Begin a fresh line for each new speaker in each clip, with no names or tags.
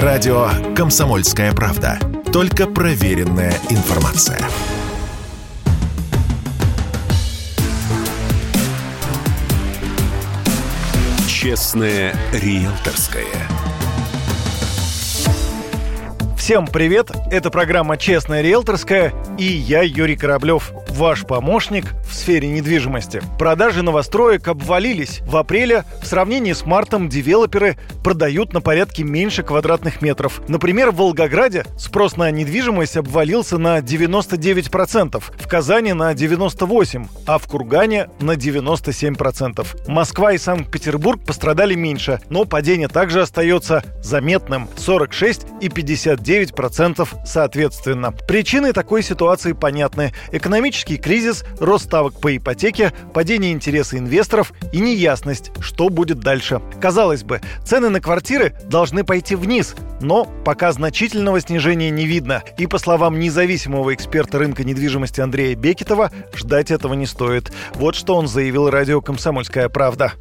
Радио «Комсомольская правда». Только проверенная информация. Честное риэлторское.
Всем привет! Это программа «Честная риэлторская» и я, Юрий Кораблев ваш помощник в сфере недвижимости. Продажи новостроек обвалились. В апреле в сравнении с мартом девелоперы продают на порядке меньше квадратных метров. Например, в Волгограде спрос на недвижимость обвалился на 99%, в Казани на 98%, а в Кургане на 97%. Москва и Санкт-Петербург пострадали меньше, но падение также остается заметным – 46 и 59% соответственно. Причины такой ситуации понятны. Экономический кризис, рост ставок по ипотеке, падение интереса инвесторов и неясность, что будет дальше. Казалось бы, цены на квартиры должны пойти вниз, но пока значительного снижения не видно. И по словам независимого эксперта рынка недвижимости Андрея Бекетова, ждать этого не стоит. Вот что он заявил радио «Комсомольская правда».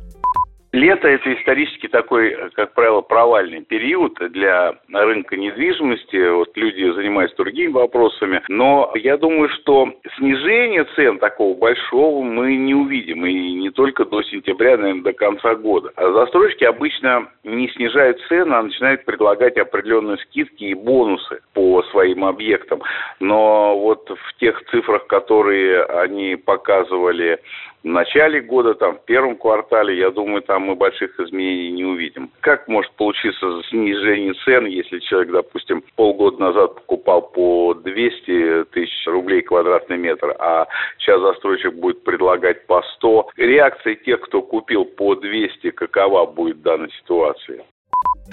Лето – это исторически такой, как правило, провальный период для рынка недвижимости. Вот люди занимаются другими вопросами. Но я думаю, что снижение цен такого большого мы не увидим. И не только до сентября, наверное, до конца года. А застройщики обычно не снижают цены, а начинают предлагать определенные скидки и бонусы по своим объектам. Но вот в тех цифрах, которые они показывали в начале года, там, в первом квартале, я думаю, там мы больших изменений не увидим. Как может получиться снижение цен, если человек, допустим, полгода назад покупал по 200 тысяч рублей квадратный метр, а сейчас застройщик будет предлагать по 100? Реакция тех, кто купил по 200, какова будет в данной ситуации?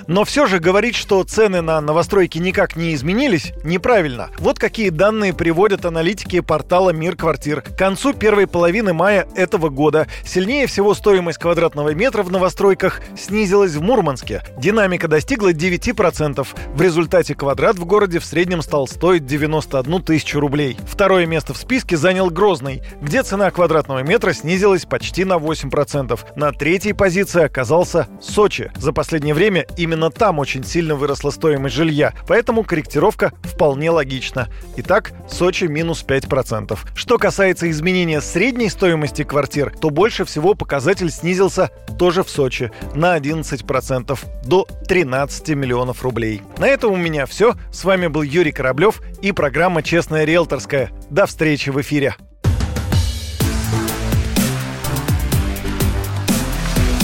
Но все же говорить, что цены на новостройки никак не изменились, неправильно. Вот какие данные приводят аналитики портала «Мир квартир». К концу первой половины мая этого года сильнее всего стоимость квадратного метра в новостройках снизилась в Мурманске. Динамика достигла 9%. В результате квадрат в городе в среднем стал стоить 91 тысячу рублей. Второе место в списке занял Грозный, где цена квадратного метра снизилась почти на 8%. На третьей позиции оказался Сочи. За последнее время и именно там очень сильно выросла стоимость жилья, поэтому корректировка вполне логична. Итак, Сочи минус 5%. Что касается изменения средней стоимости квартир, то больше всего показатель снизился тоже в Сочи на 11% до 13 миллионов рублей. На этом у меня все. С вами был Юрий Кораблев и программа «Честная риэлторская». До встречи в эфире.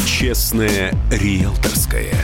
Честная риэлторская.